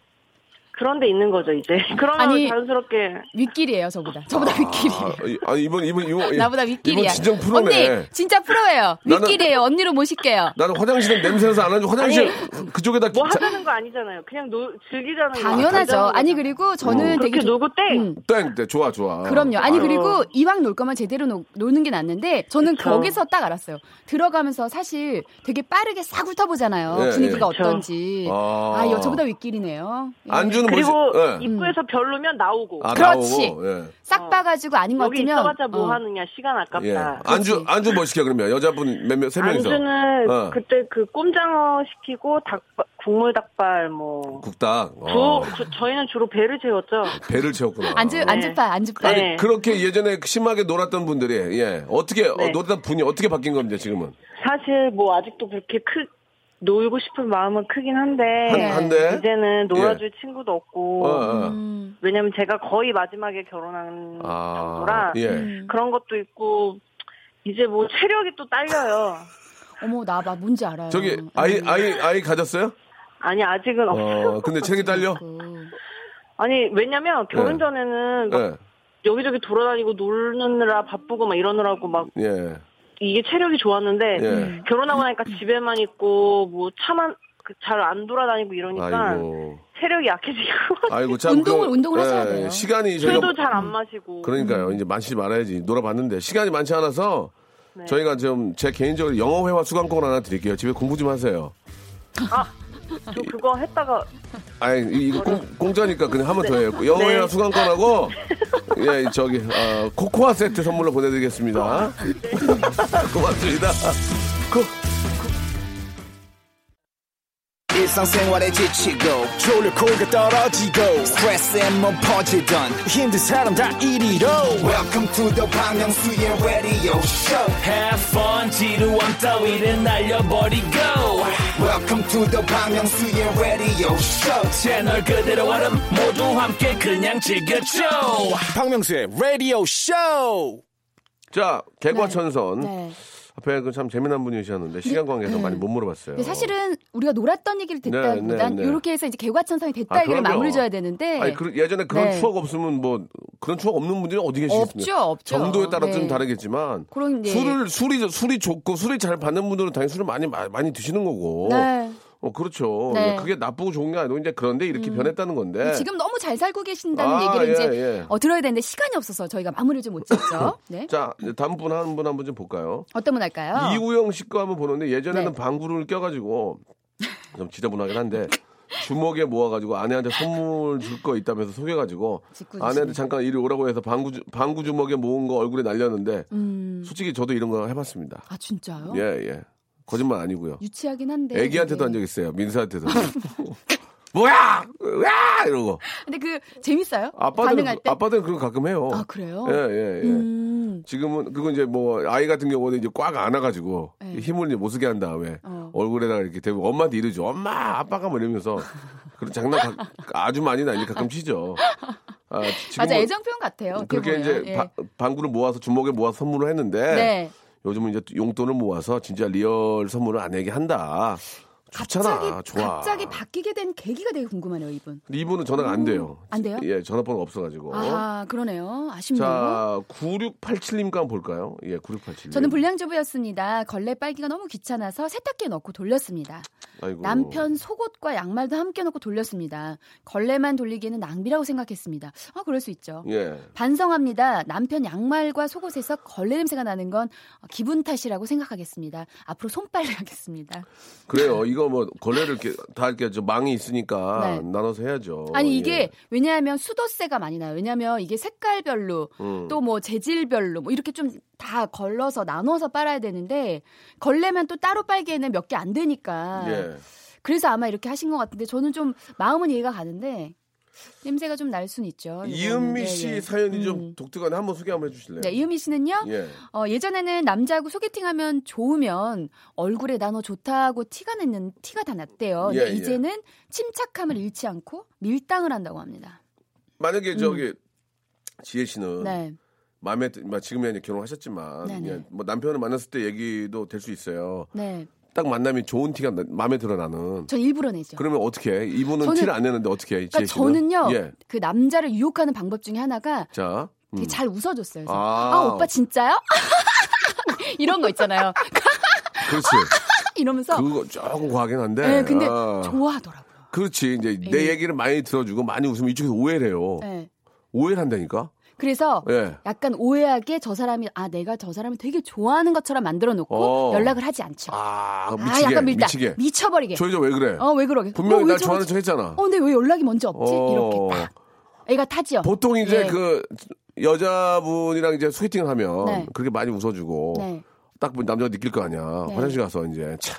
그런 데 있는 거죠 이제. [laughs] 그러면 아니, 자연스럽게 윗길이에요, 저보다. 저보다 윗길이에요. 아, 이- 아니, 이분, 이분, 이분. 나보다 윗길이야. 이분 진정 프로네. 언니, 진짜 프로예요. 윗길이에요. 언니로 모실게요. 나는 화장실은 냄새나서 안 하고 화장실 그쪽에다 뭐 자- 하자는 거 아니잖아요. 그냥 노, 즐기자는 거. 당연하죠. 가자는 아니 거죠. 그리고 저는 되게 그렇게 좀- 놀고 땡. 음, 땡, 땡, 좋아, 좋아. 그럼요. 아니 아유. 그리고 이왕 놀 거면 제대로 노, 노는 게 낫는데 저는 그쵸. 거기서 딱 알았어요. 들어가면서 사실 되게 빠르게 싹 훑어보잖아요. 예, 분위기가 예. 어떤지. 아. 아, 이거 저보다 윗길이네요. 예. 안주 는 그리고 뭐지? 예. 입구에서 별로면 나오고. 아, 그렇지. 나오고, 예. 싹 어. 봐가지고 아닌 것 여기 같으면 있어봤자 뭐 어. 하느냐 시간 아깝다. 예. 안주, 안주 뭐 시켜, 그러면? 여자분 몇 명, 세 명이서. 안주는 어. 그때 그 꼼장어 시키고 닭 국물 닭발 뭐. 국닭. 주, 어. 저, 저희는 주로 배를 채웠죠. 배를 채웠구나. 안주 안주파 안주파. 네. 아니, 그렇게 예전에 심하게 놀았던 분들이, 예. 어떻게, 어, 네. 놀던 분이 어떻게 바뀐 겁니다, 지금은? 사실 뭐 아직도 그렇게 크 놀고 싶은 마음은 크긴 한데 한, 한데? 이제는 놀아줄 친구도 없고 어, 어. 음, 왜냐면 제가 거의 마지막에 결혼한 아, 정도라 예. 음. 그런 것도 있고 이제 뭐 체력이 또 딸려요. [laughs] 어머 나 봐 뭔지 알아요. 저기, 아이, 음. 아이, 아이 가졌어요? 아니 아직은 없어. 어, 근데 체력이 딸려? 아니 왜냐면 결혼 네. 전에는 막 예. 여기저기 돌아다니고 놀느라 바쁘고 막 이러느라고 막 예. 이게 체력이 좋았는데 예. 결혼하고 나니까 집에만 있고 뭐 차만 잘 안 돌아다니고 이러니까 아이고. 체력이 약해지고 아이고, 참. 운동을- 그, 운동을 예, 하셔야 돼요. 시간이 저희가. 술도 잘 안 마시고 그러니까요. 이제 마시지 말아야지. 놀아봤는데. 시간이 많지 않아서 네. 저희가 좀 제 개인적으로 영어회화 수강권 하나 드릴게요. 집에 공부 좀 하세요. 저 그거 했다가 아니, 이- 이거 공, 공짜니까 그냥 하면 더 해요. 영어회화 네. 수강권하고, [laughs] 예, 저기, 어, 코코아 세트 선물로 보내드리겠습니다. [laughs] 고맙습니다. 코, 일상생활에 지치고, 졸려 코가 떨어지고, 스트레스에 몸 퍼지던, 힘든 사람 다 이리로. welcome to the Bang Myung-soo's radio show Have fun 지루함 따위를 날려버리고 welcome to the Bang Myung-soo's radio show 채널 그대로 얼음 모두 함께 그냥 즐겨줘 박명수의 radio show 자, 개과천선. 네. 앞에 그 참 재미난 분이셨는데 시간 관계에서 네. 많이 못 물어봤어요. 사실은 우리가 놀았던 얘기를 듣다보단 네, 네, 네. 이렇게 해서 이제 개과천선이 됐다 아, 얘기를. 마무리 줘야 되는데 아니, 그, 예전에 그런 네. 추억 없으면 뭐 그런 추억 없는 분들이 어디 계시겠습니까? 없죠, 없죠. 정도에 따라 좀 네. 다르겠지만 그런 이제 술을 술이 술이 좋고 술이 잘 받는 분들은 당연히 술을 많이 마- 많이 드시는 거고. 네. 어 그렇죠. 네. 음. 그게 나쁘고 좋은 게 아니고 이제 그런데 이렇게 변했다는 건데. 지금 너무 잘 살고 계신다는 아, 얘기를 예, 이제 예. 어, 들어야 되는데 시간이 없어서 저희가 마무리를 좀 못 짓죠. [laughs] 네. 자 다음 분 한 분 한 분 좀 볼까요? 어떤 분 할까요? 이우영 씨 거 한번 보는데 예전에는 네. 방구를 껴가지고 좀 지저분하긴 한데 주먹에 모아가지고 아내한테 선물 줄 거 있다면서 속여가지고. 아내한테 잠깐 이리 오라고 해서 방구 주- 방구 주먹에 모은 거 얼굴에 날렸는데 음. 솔직히 저도 이런 거 해봤습니다. 아 진짜요? 예 예. 거짓말 아니고요. 유치하긴 한데. 애기한테도. 한 적 있어요. 민서한테도. [laughs] 뭐야! 와! 이러고. 근데 그 재밌어요? 아빠들은, 반응할 그- 때? 아빠들은 그거 가끔 해요. 아 그래요? 예, 예, 예. 음. 지금은, 그거 이제 뭐, 아이 같은 경우는 이제 꽉 안아가지고, 네. 힘을 이제 못 쓰게 한 다음에, 어. 얼굴에다가 이렇게 대고, 엄마한테 이러죠. 엄마! 아빠가 뭐 이러면서, 그런 장난 가, 아주 많이는 아니 가끔 치죠. 아, 맞아 애정 표현 같아요. 그렇게 보면. 이제 예. 바- 방구를 모아서 주먹에 모아서 선물을 했는데, 네. 요즘은 이제 용돈을 모아서 진짜 real 선물을 아내에게 한다. 좋잖아. 갑자기 좋아. 갑자기 바뀌게 된 계기가 되게 궁금하네요, 이분. 근데 이분은 전화가 안 돼요. 안 돼요? 예, 전화번호 없어가지고. 아 그러네요. 아쉽네요. 자, 9687님과 한번 볼까요? 예, 9687님. 저는 불량주부였습니다. 걸레 빨기가 너무 귀찮아서 세탁기에 넣고 돌렸습니다. 아이고. 남편 속옷과 양말도 함께 넣고 돌렸습니다. 걸레만 돌리기에는 낭비라고 생각했습니다. 아, 그럴 수 있죠. 예. 반성합니다. 남편 양말과 속옷에서 걸레 냄새가 나는 건 기분 탓이라고 생각하겠습니다. 앞으로 손빨래 하겠습니다. 그래요. 이거 뭐 걸레를 이렇게 다 이렇게 저 망이 있으니까 네. 나눠서 해야죠. 아니 이게 예. 왜냐하면 수도세가 많이 나요. 왜냐하면 이게 색깔별로 음. 또뭐 재질별로 뭐 이렇게 좀 다 걸러서 나눠서 빨아야 되는데 걸레만 또 따로 빨기에는 몇 개 안 되니까 예. 그래서 아마 이렇게 하신 것 같은데 저는 좀 마음은 이해가 가는데 냄새가 좀 날 수는 있죠. 이은미 예, 씨 예. 사연이 음. 좀 독특하네. 한번 소개 한번 해주실래요? 네, 이은미 씨는요. 예. 어, 예전에는 남자하고 소개팅하면 좋으면 얼굴에 나 너 좋다고 티가 냈는 티가 다 났대요. 예, 예. 이제는 침착함을 잃지 않고 밀당을 한다고 합니다. 만약에 저기 지혜 씨는 음. 네. 마음에 드- 뭐 지금이 아니라 결혼하셨지만 네네. 예, 뭐 남편을 만났을 때 얘기도 될 수 있어요. 네. 딱 만남이 좋은 티가 나- 마음에 들어 나는. 전 일부러 내죠. 그러면 어떻게 해? 이분은 저는- 티를 안 내는데 어떻게 해? 그러니까? 저는요. 예. 그 남자를 유혹하는 방법 중에 하나가 자. 음. 되게 잘 웃어줬어요. 아. 아, 오빠 진짜요? [laughs] 이런 거 있잖아요. 그렇지. [laughs] 이러면서 그거 조금 과하긴 한데. 네, 근데 아. 좋아하더라고요. 그렇지. 이제 내 예. 얘기를 많이 들어주고 많이 웃으면 이쪽에서 오해를 해요. 네. 오해를 한다니까? 그래서 예. 약간 오해하게 저 사람이 아 내가 저 사람을 되게 좋아하는 것처럼 만들어 놓고 어. 연락을 하지 않죠. 아, 아, 미치게. 약간 밀당. 미치게. 미쳐버리게. 저 여자 왜 그래? 어, 왜 그러게? 분명히 어, 왜날 좋아하는? 척 했잖아. 어, 근데 왜 연락이 먼저 없지? 어. 이렇게 딱. 애가 타죠. 보통 이제 예. 그 여자분이랑 이제 소개팅을 하면 네. 그렇게 많이 웃어주고 네. 딱 보면 남자가 느낄 거 아니야. 네. 화장실 가서 이제 참.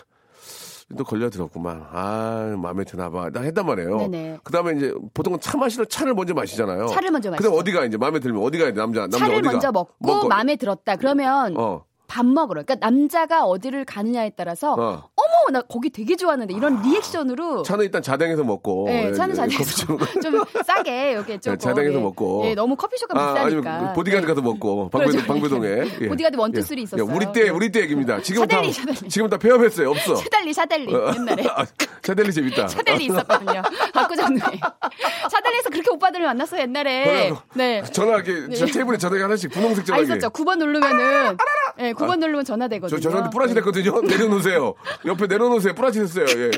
또 걸려들었구만. 아, 마음에 드나 봐. 나 했단 말이에요. 그 다음에 이제 보통은 차 마시러 차를 먼저 마시잖아요. 차를 먼저 마시죠. 어디가 이제 마음에 들면 어디 가야 돼, 남자? 남자 차를 어디가? 먼저 먹고 먹고. 마음에 들었다. 그러면 어, 밥 먹으러. 그러니까 남자가 어디를 가느냐에 따라서 어. 어머 나 거기 되게 좋아하는데 이런 리액션으로 차는 일단 자댕에서 먹고. 네, 예, 차는 예, 커피숍. 좀 싸게 여기 좀 자댕에서 먹고. 예, 너무 커피숍가 아, 비싸니까. 아니면 보디가드 네. 가서 먹고 방배동 그렇죠. 방배동에 예. 보디가드 one, two, 예. three 예, 있었어요. 우리 때 네. 우리 때 얘기입니다. 지금 다 샤델리, 샤델리. 지금 다 폐업했어요. 없어. 샤달리 샤달리 어. 옛날에 [laughs] 아, 샤델리 재밌다. 샤달리 있었거든요. 박구정루에 샤달리에서 그렇게 오빠들을 만났어요 옛날에. 네. 전화 이렇게 저 테이블에 전화기 하나씩 분홍색 아 전화기. 있었죠. 9번 누르면은 예, 9번 누르면 전화되거든요. 저 저한테 뿌라지 됐거든요. 내려놓으세요. 옆에 내려놓으세요. 뿌라지 됐어요. 예.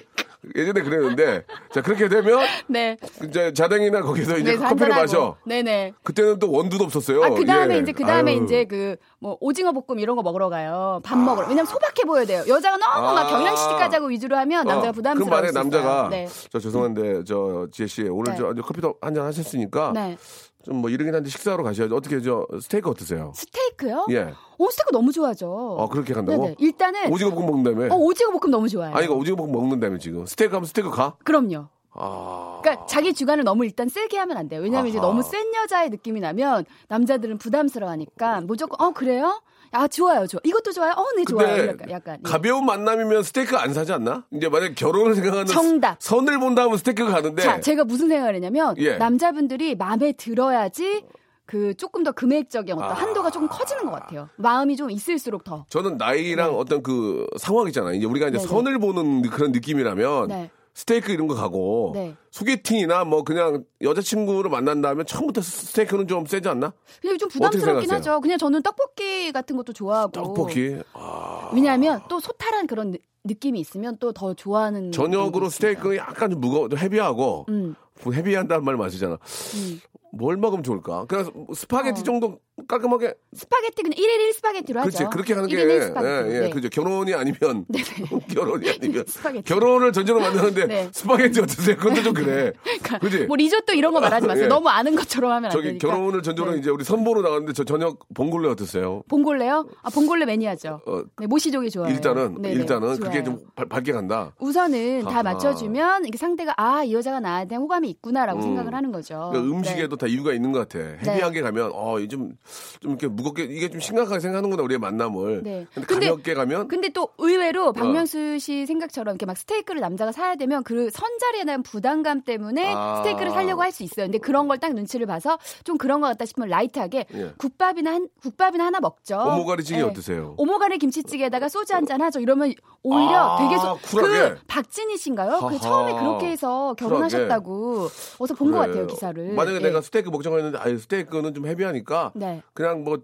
예전에 그랬는데 자 그렇게 되면 네. 이제 자댕이나 거기서 이제 그래서 커피를 한잔하고. 마셔. 네네. 그때는 또 원두도 없었어요. 아, 그 다음에 예. 이제, 그 다음에. 이제 그, 뭐, 오징어 볶음 이런 거 먹으러 가요. 밥 먹으러. 왜냐면 소박해 보여야 돼요. 여자가 너무 막 아. 경양시키까지 하고 위주로 하면 남자가 어, 부담스러워. 그럼 만약에 남자가 네. 저 죄송한데 저 지혜 씨 오늘 네. 저 커피도 한 잔 하셨으니까 네. 좀 뭐 이러긴 한데 식사하러 가셔야죠. 어떻게 저 스테이크 어떠세요? 스테이크요? 예. 오, 스테이크 너무 좋아하죠. 아 그렇게 간다고? 네네. 일단은, 오징어 볶음 먹는다며? 어, 오징어 볶음 너무 좋아해요. 아니 이거 오징어 볶음 먹는다며 지금 스테이크 하면 스테이크 가? 그럼요. 아. 그러니까 자기 주관을 너무 일단 세게 하면 안 돼요. 왜냐하면 이제 아하. 너무 센 여자의 느낌이 나면 남자들은 부담스러워하니까 무조건 어 그래요? 아 좋아요, 좋아. 이것도 좋아요. 어, 네 좋아요. 약간, 약간 예. 가벼운 만남이면 스테이크 안 사지 않나? 이제 만약 결혼을 생각하는 정답. 선을 본다 하면 스테이크 가는데 자, 제가 무슨 생각을 했냐면 예. 남자분들이 마음에 들어야지 그 조금 더 금액적인 어떤 아. 한도가 조금 커지는 것 같아요. 마음이 좀 있을수록 더. 저는 나이랑 네. 어떤 그 상황 있잖아요. 이제 우리가 이제 네네. 선을 보는 그런 느낌이라면 네. 스테이크 이런 거 가고 네. 소개팅이나 뭐 그냥 여자친구를 만난다면 처음부터 스테이크는 좀 세지 않나? 그냥 좀 부담스럽긴? 하죠. 그냥 저는 떡볶이 같은 것도 좋아하고. 떡볶이. 아, 왜냐하면 또 소탈한 그런 느, 느낌이 있으면 또 더 좋아하는. 저녁으로 스테이크는 약간 좀 무거워, heavy하고 음. heavy하다는 말 맞으잖아. 음. 뭘 먹으면 좋을까? 그냥 스파게티 어. 정도 깔끔하게 스파게티 그냥 1일 1 스파게티로 그렇지 하죠. 그렇게 하는 게 1일 1 스파게티. 예, 예, 네. 그죠 결혼이 아니면 [laughs] [laughs] 결혼이 아니면 스파게티. 결혼을 전제로 만드는데 [laughs] 네. 스파게티 어떠세요? 그것도 좀 그래. 그지? 뭐 리조또 이런 거 말하지 마세요. 예. 너무 아는 것처럼 하면 안 저기 되니까. 결혼을 전제로 네. 이제 우리 선보러 나갔는데 저 저녁 봉골레 어떠세요? 봉골레요? 아 봉골레 매니아죠. 어, 네, 모시족이 좋아요. 일단은 네네, 일단은 그게 좋아요. 좀 발- 밝게 간다. 우선은 아하. 다 맞춰 주면 이게 상대가 아 이 여자가 나한테 호감이 있구나라고 음. 생각을 하는 거죠. 그러니까 음식에도 다 이유가 있는 것 같아. 네. 헤비하게 가면 어 좀좀 이렇게 무겁게 이게 좀 심각하게 생각하는구나 우리의 만남을. 네. 근데 근데- 가볍게 가면 근데 또 의외로 박명수 씨 생각처럼 이렇게 막 스테이크를 남자가 사야 되면 그 선자리에 대한 부담감 때문에 아. 스테이크를 사려고 할 수 있어요. 근데 그런 걸 딱 눈치를 봐서 좀 그런 것 같다 싶으면 라이트하게 예. 국밥이나 한 국밥이나 하나 먹죠. 오모가리찌개 예. 어떠세요? 오모가리 김치찌개에다가 소주 한 잔 하죠. 이러면 오히려 아, 되게 소, 쿨하게. 그 박진희 씨인가요? 그. 처음에 그렇게 해서 결혼하셨다고 어서 본것 그래. 같아요 기사를. 만약에 예. 내가 스테이크 먹자고 했는데 아 스테이크는 좀 헤비하니까 네. 그냥 뭐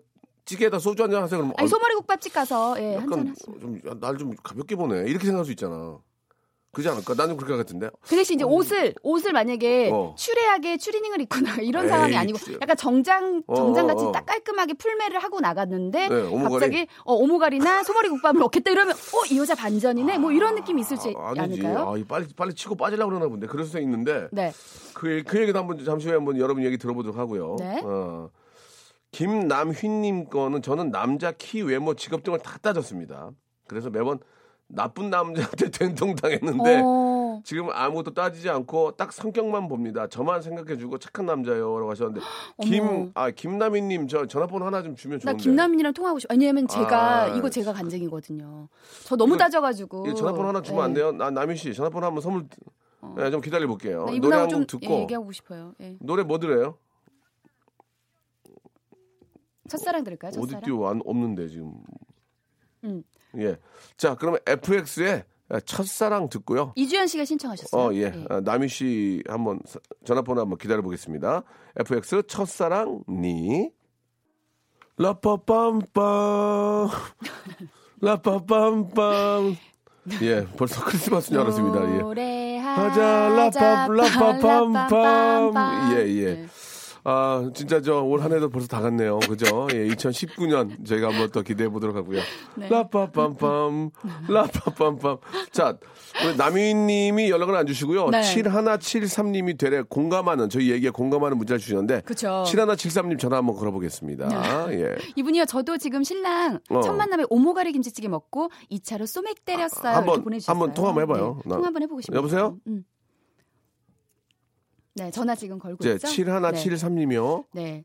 찌개에다 소주 한 잔 하세요. 그러면 아니 소머리 국밥집 가서 예, 한잔 약간 하시면. 좀날 좀 가볍게 보내 이렇게 생각할 수 있잖아. 그지 않을까? 나는 그렇게 같은데. 그 대신 이제 옷을 옷을 만약에 어. 추레하게 추리닝을 입고 나가 [laughs] 이런 에이, 상황이 아니고 약간 정장 어, 정장 어, 같이 어. 딱 깔끔하게 풀매를 하고 나갔는데 네, 오모가리. 갑자기 어, 오모가리나 소머리 국밥을 먹겠다 이러면 어 이 여자 반전이네 뭐 이런 느낌이 있을지 아. 않을까요? 아, 이 빨리 빨리 치고 빠지려고 그러나 본데. 그럴 수 있는데 네. 그, 그 얘기도 한번 잠시 후에 한번 여러분 얘기 들어보도록 하고요. 네. 어. 김남휘님 거는 저는 남자 키, 외모, 직업 등을 다 따졌습니다. 그래서 매번 나쁜 남자한테 [laughs] 된통 당했는데 어, 지금 아무것도 따지지 않고 딱 성격만 봅니다. 저만 생각해주고 착한 남자요라고 하셨는데 [gasps] 김아 김남희님 저 전화번호 하나 좀 주면 나 좋은데. 김남민이랑 통하고 싶어. 왜냐면 제가 아, 이거 제가 간증이거든요. 저 너무 이거- 따져가지고. 예, 전화번호 하나 주면 안 네. 돼요? 나 남희 씨 전화번호 한번 선물. 네, 좀 기다려 볼게요. 나 노래 이분하고 한좀곡 듣고 예, 얘기하고 싶어요. 예. 노래 뭐 들어요? 첫사랑 들을까요? 첫사랑. 뛰어 안 없는데 지금. 음. 예. 자 그러면 FX의 첫사랑 듣고요. 이주연 씨가 신청하셨어요. 어, 예. 아, 남희 씨 한번 사- 전화번호 한번 기다려 보겠습니다. FX 첫사랑 니. 라빠빰빰. [laughs] 라빠빰빰. 예, 벌써 크리스마스인 줄 알았습니다. 예. 하자, 라빠, 라빠빰빰. 예, 예. 네. 아, 진짜 저 올 한 해도 벌써 다 갔네요. 그죠? 예, 2019년 저희가 한번 또 기대해 보도록 하고요. 네. 라빠빰빰, 라빠빰빰. 자, 우리 남희님이 연락을 안 주시고요. 네. 7173님이 되레 공감하는, 저희 얘기에 공감하는 문자를 주셨는데. 그쵸. 7173님 전화 한번 걸어보겠습니다. 예. 이분이요. 저도 지금 신랑 어. 첫 만남에 오모가리 김치찌개 먹고 2차로 소맥 때렸어요. 아, 한번-. 한번 통화 한번 해봐요. 네, 나- 통화 한번 해보고 싶어요. 여보세요? 음. 네, 전화 지금 걸고 이제 있죠. 7173님이요. 네.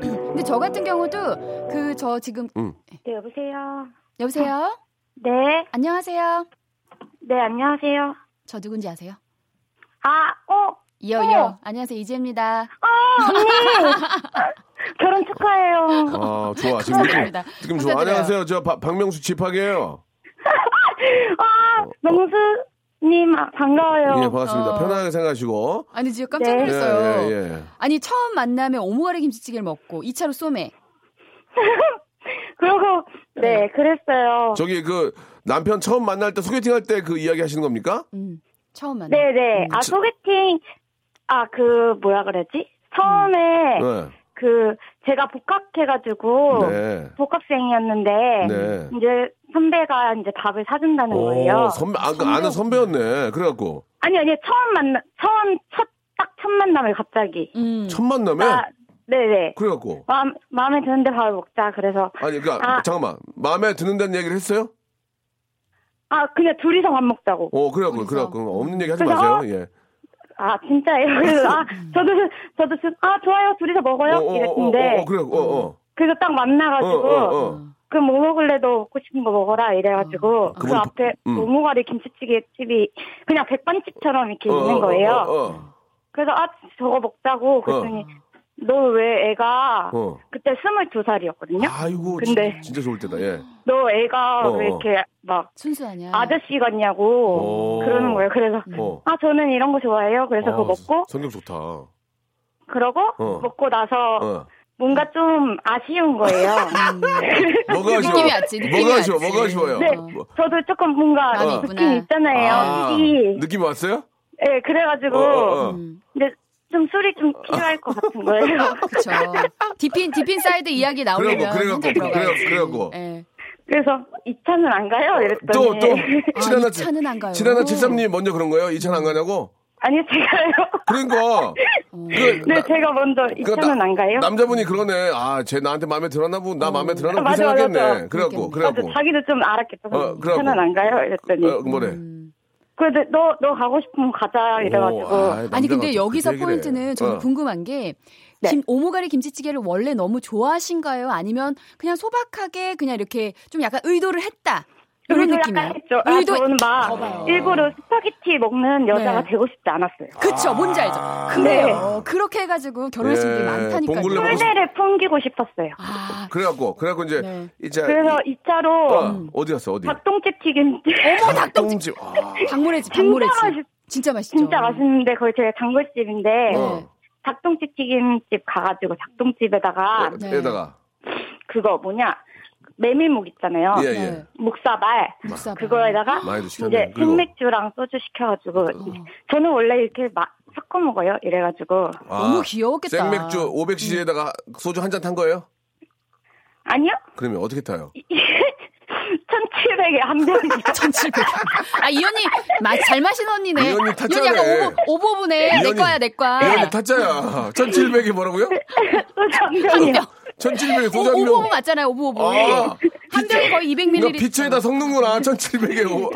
네. [clears throat] 근데 저 같은 경우도 그 저 지금 음. 네, 여보세요. 여보세요. 네, 안녕하세요. 네, 안녕하세요. 저 누군지 아세요? 아, 어, 이요 어. 이요. 안녕하세요 이지입니다. 아, 언니! [laughs] 결혼 축하해요. 아, 좋아. 지금 느낌. 느낌 좋아. 안녕하세요. 저 박- 박명수 집학이에요. [laughs] 아, 명수 님, 아, 반가워요. 예, 반갑습니다. 어. 편하게 생각하시고. 아니 지금 깜짝 네. 놀랐어요. 예, 예, 예. 아니 처음 만남에 오모가리 김치찌개를 먹고 2차로 소맥. 그리고, 네, 그랬어요. 저기 그 남편 처음 만날 때 소개팅 할 때 그 이야기 하시는 겁니까? 음, 처음 만남. 네네. 아, 소개팅, 아, 그, 뭐라 그러지? 처음에, 네. 그, 제가 복학해가지고, 네. 복학생이었는데, 네. 이제 선배가 이제 밥을 사준다는 거예요. 오, 선배, 아, 그 아는 선배였네. 그래갖고. 아니, 아니, 처음 만나, 처음, 첫, 딱 첫 만남을 갑자기. 음. 첫 만남에? 아, 네네. 그래갖고. 마음, 마음에 드는데 밥을 먹자. 그래서, 아니, 그니까, 아. 잠깐만. 마음에 드는다는 얘기를 했어요? 아, 그냥 둘이서 밥 먹자고. 어, 그래갖고? 그래갖고. 없는 얘기 하지 그래서, 마세요. 예. 아, 진짜예요? 그래서, 아, [laughs] 저도, 저도, 지- 아, 좋아요. 둘이서 먹어요? 어, 어, 어, 이랬는데, 어, 어, 그래, 어, 어. 그래서 딱 어, 만나가지고, 어, 어. 그럼 뭐 먹을래도 먹고 싶은 거 먹어라 이래가지고 그 그분 앞에 음. 오모가리 김치찌개 집이 그냥 백반집처럼 이렇게 어, 있는 어, 거예요. 어, 어. 그래서 아 저거 먹자고 그랬더니 너 왜 애가 어. 그때 22살이었거든요? 아이고, 근데- 진, 짜 좋을 때다, 예. 너 애가 어, 왜 어. 이렇게 막 순수하냐. 아저씨 같냐고 어. 그러는 거예요. 그래서 어. 아 저는 이런 거 좋아해요. 그래서 그거 아, 먹고 성격 좋다. 그러고 어. 먹고 나서 어. 뭔가 좀 아쉬운 거예요. [laughs] 뭐가 아쉬워? 느낌이 왔지, 느낌이 뭐가 아쉬워? 왔지. 뭐가 아쉬워요? 네, 뭐- 저도 조금 뭔가 어. 느낌 있잖아요. 아, 이 느낌이 왔어요? 네, 그래가지고 어, 어, 어. 음. 근데 좀 술이 좀 필요할 것 같은 거예요. [laughs] 그쵸. deep in, deep inside 이야기 나오면. 그래갖고, 그래갖고. 그래갖고, 그래갖고. 예. 그래서 이 차는 안 가요? 이랬더니 또, 또, [laughs] 아, 이 차는 안 가요. 칠하나 칠삼님 먼저 그런 거예요? 이 차는 안 가냐고? 아니요 제가요. 그러니까. [laughs] 그, 네 나- 제가 먼저 이그 차는 나- 안 가요? 남자분이 그러네. 아, 쟤 나한테 마음에 들었나 보나, 나 마음에 들었나 아, 보그 맞아, 생각했네. 맞아. 그래갖고, 그렇겠네. 맞아, 그래갖고. 자기도 좀 알았겠죠. 어, 이 그래갖고. 차는 안 가요? 이랬더니 어, 뭐래? 음. 그래도 너, 너 가고 싶으면 가자 이래가지고 오, 아니 남자가 근데 또 여기서. 포인트는 저는 어. 궁금한 게 네. 김, 오모가리 김치찌개를 원래 너무 좋아하신가요? 아니면 그냥 소박하게 그냥 이렇게 좀 약간 의도를 했다 의도 느낌이에요. 약간 했죠. 아, 저는 막 봐봐요. 일부러 스파게티 먹는 여자가 네. 되고 싶지 않았어요. 그쵸, 뭔지 알죠? 그래요. 그렇게 해가지고 결혼하신 아. 예, 분들이 많다니까요. 꿀대를 풍기고 싶었어요. 아, 그래갖고, 그래갖고 이제, 네. 이제. 그래서 이 차로 어, 어디 갔어, 어디? 닭똥집 튀김 어머 닭똥집 똥집. 아, 닭모래집, 진짜 닭모래집. 맛있- 진짜 맛있죠. 진짜 맛있는데 거기 제가 단골집인데 어. 닭똥집 튀김집 가가지고 닭똥집에다가 네. 에다가. 그거 뭐냐 메밀묵 있잖아요. 예, 네. 예. 묵사발 묵사발. 그거에다가. 이제? 생맥주랑 소주 시켜가지고 저는 원래 이렇게 막 섞어 먹어요. 이래가지고 너무 귀여웠겠다. 아, 생맥주 500cc에다가 소주 한 잔 탄 거예요? 아니요 그러면 어떻게 타요? [laughs] 1,700에 한 병이요. [laughs] 1700. 아, 이 언니, 마, 잘 마시는 언니네. 이 언니 탔잖아. 약간 오버, 오버분해. 이내 언니- 거야, 내 거야. 이 언니 탔자야. 1700이 [laughs] 뭐라고요? 소주 한한 병이요. 병. 1700에 소주 한 오, 오버분 병. 맞잖아요, 오버오버. 아, 한 병에 거의 200ml. 그러니까 피처에다 섞는구나. 1700에. 오.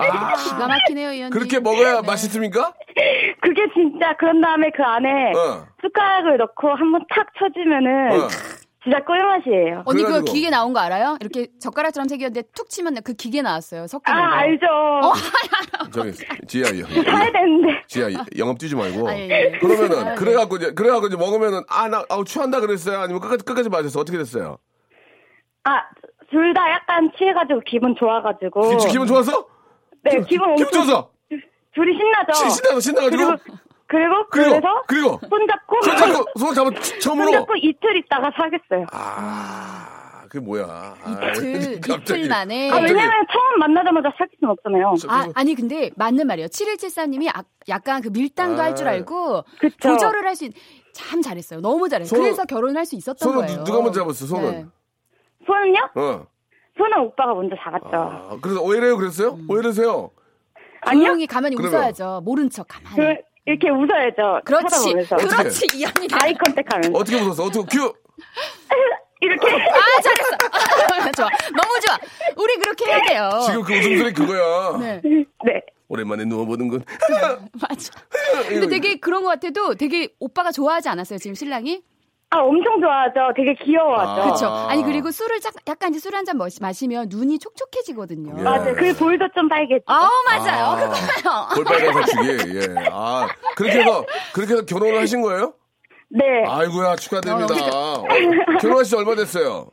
아, 기가 막히네요, 이 언니. 그렇게 먹어야 네. 맛있습니까? 그게 진짜 그런 다음에 그 안에 어. 숟가락을 넣고 한번 탁 쳐주면은 어. 진짜 꿀맛이에요. 언니 그 그래가지고. 기계 나온 거 알아요? 이렇게 젓가락처럼 생겼는데 툭 치면 그 기계 나왔어요. 거. 아 알죠. [laughs] 저기, 지야, 영, 사야 되는데. 지야, 영업 뛰지 말고. 아, 예, 예. 그러면은, 아, 예. 그래갖고 이제, 그래갖고 이제 먹으면은, 아, 나, 아우, 취한다 그랬어요? 아니면 끝까지, 끝까지 마셨어? 어떻게 됐어요? 아둘 다 약간 취해가지고 기분 좋아가지고. 기, 기분 좋았어? 네 기분 기분 엄청 좋았어? 둘이 신나죠. 시- 신나서, 신나가지고? 그리고 그리고 그리고, 그래서 그리고, 손 잡고 손 잡고, 손 잡고, 손 처음으로. 잡고 이틀 있다가 사겠어요. 아, 그게 뭐야. 아, 이틀, 갑자기. 이틀 만에. 아. 왜냐면 처음 만나자마자 사귈 수는 없잖아요. 아, 아니 근데 맞는 말이에요. 7174님이 아, 약간 그 밀당도 아. 할줄 알고 그쵸. 조절을 할 수 있. 참 잘했어요. 너무 잘했어요. 손은- 그래서 결혼할 수 있었던 손은 거예요. 누- 누가 먼저 잡았어, 손은? 네. 손은요? 어. 손은 오빠가 먼저 잡았죠. 아, 그래서 오해래요, 그랬어요? 음. 오해래세요? 아니요? 조용히 가만히 그러면- 웃어야죠. 모른 척 가만히. 그 이렇게 웃어야죠. 그렇지. 쳐다보면서. 그렇지. 이 언니. 아이 컨택하면서 어떻게 웃었어? 어떻게, 큐! [laughs] 이렇게 아, 잘했어. [laughs] 좋아. 너무 좋아. 우리 그렇게 해야 돼요. 지금 그 웃음소리 그거야. 네. 네. 오랜만에 누워보는군. [laughs] 맞아. 근데 되게 그런 것 같아도 되게 오빠가 좋아하지 않았어요, 지금 신랑이? 아 엄청 좋아하죠. 되게 귀여워하죠. 아. 그렇죠. 아니 그리고 술을 짝- 약간 이제 술 한 잔 마시면 눈이 촉촉해지거든요. 예. 맞아요. 그 볼도 좀 빨개지고. 아 맞아요. 아. 그거요. 볼빨간 사춘기, 예. 아, 그렇게 해서, 그렇게 해서 결혼을 하신 거예요? 네. 아이고야, 축하드립니다. 어, 결혼하신 지 얼마 됐어요?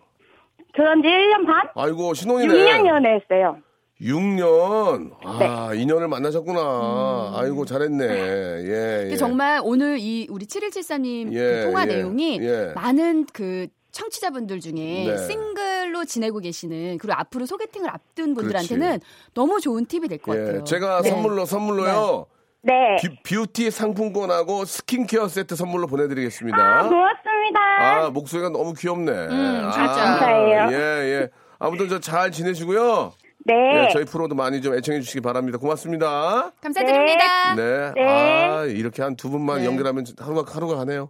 그런 지 1년 반? 아이고, 신혼이네. 6년 연애했어요. 6년. 아, 인연을 만나셨구나. 아이고, 잘했네. 예, 음. 예. 정말 오늘 이 우리 7174님 예, 그 통화 예, 내용이 예. 많은 그 청취자분들 중에 네. 싱글로 지내고 계시는 그리고 앞으로 소개팅을 앞둔 분들한테는 너무 좋은 팁이 될 것 같아요. 예, 제가 네. 선물로, 선물로요. 네. 비, 뷰티 상품권하고 스킨케어 세트 선물로 보내드리겠습니다. 아, 고맙습니다. 아, 목소리가 너무 귀엽네. 음, 아, 진짜. 감사해요. 예, 예. 아무튼 저 잘 지내시고요. 네. 예, 저희 프로도 많이 좀 애청해 주시기 바랍니다. 고맙습니다. 감사드립니다. 네. 네. 아, 이렇게 한 두 분만 네. 연결하면 하루가, 하루가 가네요.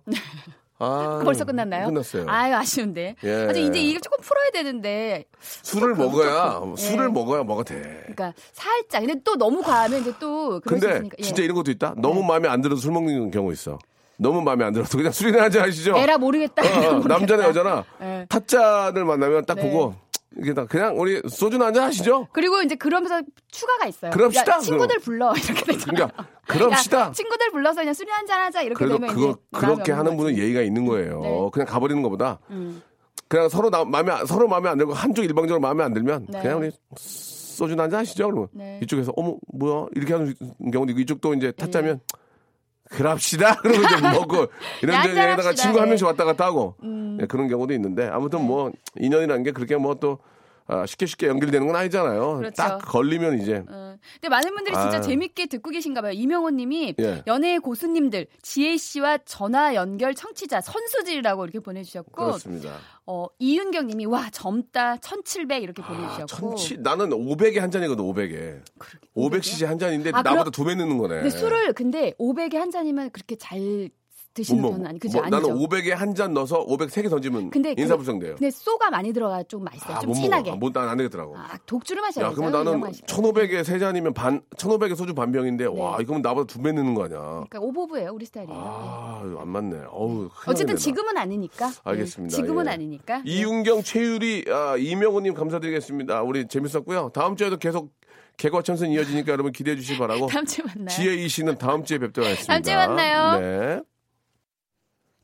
아, [laughs] 벌써 끝났나요? 끝났어요. 아유 아쉬운데. 예. 아주 이제 이걸 조금 풀어야 되는데. 술을 먹어야, 그렇고. 술을 예. 먹어야 뭐가 돼. 그러니까 살짝. 근데 또 너무 과하면 이제 또 근데. 예. 진짜 이런 것도 있다? 너무 마음에 안 들어도 술 먹는 경우 있어. 너무 마음에 안 들어도 그냥 술이나 한잔 하시죠? 에라 모르겠다. 어, 어, [laughs] 모르겠다. 남자나 여자나 예. 타짜를 만나면 딱 네. 보고 이게 다 그냥 우리 소주나 한잔 하시죠. 그리고 이제 그러면서 추가가 있어요. 그럽시다, 야, 친구들 불러 [laughs] 이렇게 되잖아요. 그러니까 그럽시다. 야, 친구들 불러서 그냥 술이 한잔 하자 이렇게 그래도 되면 그거 그렇게 하는 분은. 예의가 있는 거예요. 네. 그냥 가버리는 것보다 음. 그냥 서로 나, 마음에 안- 서로 마음에 안 들고 한쪽 일방적으로 마음에 안 들면 네. 그냥 우리 소주나 한잔 하시죠. 그러면 네. 이쪽에서 어머 뭐야 이렇게 하는 경우도 있고 이쪽도 이제 타짜면 그럽시다 [laughs] 그러면 이제 먹고 네, 이런저런 한잔 데다가 합시다. 친구 한 네. 명씩 왔다 갔다 하고 음. 네, 그런 경우도 있는데 아무튼 뭐 인연이라는 게 그렇게 뭐또 쉽게 쉽게 연결되는 건 아니잖아요. 그렇죠. 딱 걸리면 이제 어. 근데 많은 분들이 진짜 아. 재밌게 듣고 계신가 봐요. 이명호 님이 예. 연예의 고수님들 지혜 씨와 전화 연결 청취자 선수들이라고 이렇게 보내주셨고 그렇습니다. 어, 이윤경 님이 와 젊다 1700 이렇게 아, 보내주셨고 천치 나는 500에 한 잔이거든 500에 500cc 한 잔인데 아, 나보다 두 배 넣는 거네. 근데 술을 근데 500에 한 잔이면 그렇게 잘 드시는 뭐, 편은 아니 그죠 뭐, 아니죠. 나는 500에 한 잔 넣어서 500세개 던지면 근데 인사불성돼요. 근데 쏘가 많이 들어가 좀 맛있어요. 아, 좀못 진하게. 먹어. 못, 난안 되겠더라고. 아, 독주를 마셔야 야, 돼요. 그러면 나는 1500에 세 잔이면 반, 1500에 소주 반 병인데, 와, 네. 이거면 나보다 두 배 넣는 거 아니야. 그러니까 오버브예요 우리 스타일이에요. 네. 아, 안 맞네. 어우, 어쨌든. 지금은 아니니까. 알겠습니다. 네, 지금은 예. 아니니까. 네. 이윤경, 최유리, 아, 이명호 님 감사드리겠습니다. 우리 재밌었고요. 다음 주에도 계속 개과천선 이어지니까 여러분 기대해 주시기 바라고. [laughs] 다음 주에 만나요. 지혜 이 씨는 다음 주에 뵙도록 하겠습니다. 다음 주에 만나요. 네.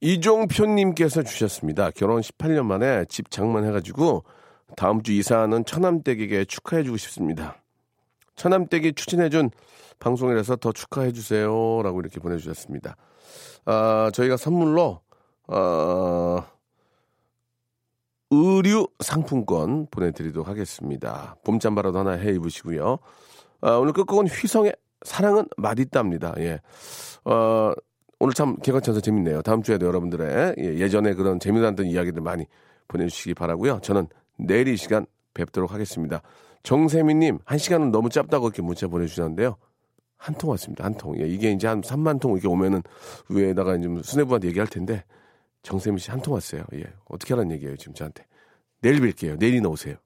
이종표님께서 주셨습니다. 결혼 18년 만에 집 장만해가지고 다음 주 이사하는 처남댁에게 축하해주고 싶습니다. 처남댁이 추천해준 방송이라서 더 축하해주세요. 라고 이렇게 보내주셨습니다. 아, 저희가 선물로, 어, 의류 상품권 보내드리도록 하겠습니다. 봄잠바라도 하나 해 입으시고요. 아, 오늘 끝곡은 휘성의 사랑은 맛있답니다. 예. 어, 오늘 참 개관쳐서 재밌네요. 다음 주에도 여러분들의 예, 예전에 그런 재미났던 이야기들 많이 보내주시기 바라고요. 저는 내일 이 시간 뵙도록 하겠습니다. 정세민님, 한 시간은 너무 짧다고 이렇게 문자 보내주셨는데요. 한 통 왔습니다. 한 통. 예, 이게 이제 한 3만 통 이렇게 오면은 위에다가 이제 수뇌부한테 얘기할 텐데 정세민 씨 한 통 왔어요. 예. 어떻게 하라는 얘기예요, 지금 저한테. 내일 뵐게요. 내일이나 오세요.